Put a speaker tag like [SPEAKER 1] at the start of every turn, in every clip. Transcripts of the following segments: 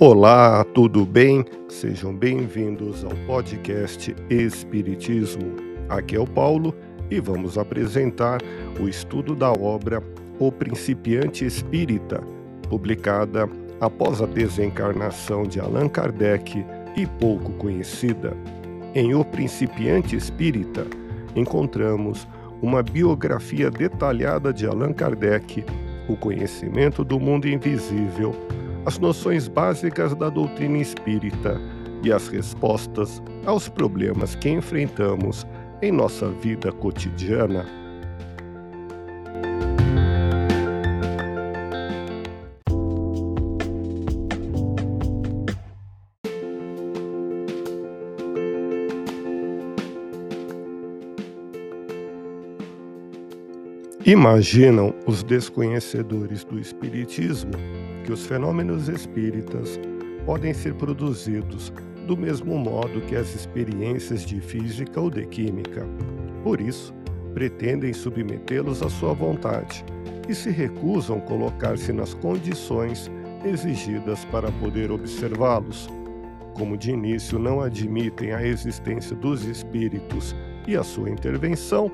[SPEAKER 1] Olá, tudo bem? Sejam bem-vindos ao podcast Espiritismo. Aqui é o Paulo e vamos apresentar o estudo da obra O Principiante Espírita, publicada após a desencarnação de Allan Kardec e pouco conhecida. Em O Principiante Espírita, encontramos uma biografia detalhada de Allan Kardec, o conhecimento do mundo invisível as noções básicas da doutrina espírita e as respostas aos problemas que enfrentamos em nossa vida cotidiana. Imaginam os desconhecedores do Espiritismo que os fenômenos espíritas podem ser produzidos do mesmo modo que as experiências de física ou de química. Por isso, pretendem submetê-los à sua vontade e se recusam colocar-se nas condições exigidas para poder observá-los. Como de início não admitem a existência dos espíritos e a sua intervenção,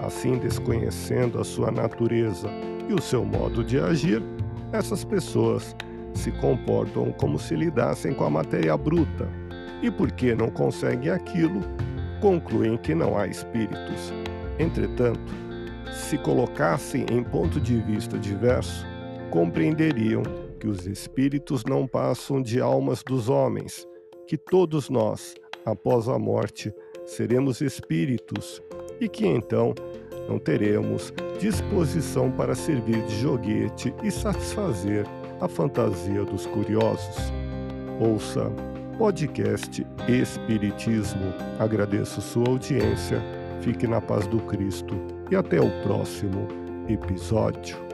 [SPEAKER 1] assim desconhecendo a sua natureza e o seu modo de agir, essas pessoas se comportam como se lidassem com a matéria bruta e, porque não conseguem aquilo, concluem que não há espíritos. Entretanto, se colocassem em ponto de vista diverso, compreenderiam que os espíritos não passam de almas dos homens, que todos nós, após a morte, seremos espíritos e que então não teremos disposição para servir de joguete e satisfazer a fantasia dos curiosos. Ouça podcast Espiritismo. Agradeço sua audiência, fique na paz do Cristo e até o próximo episódio.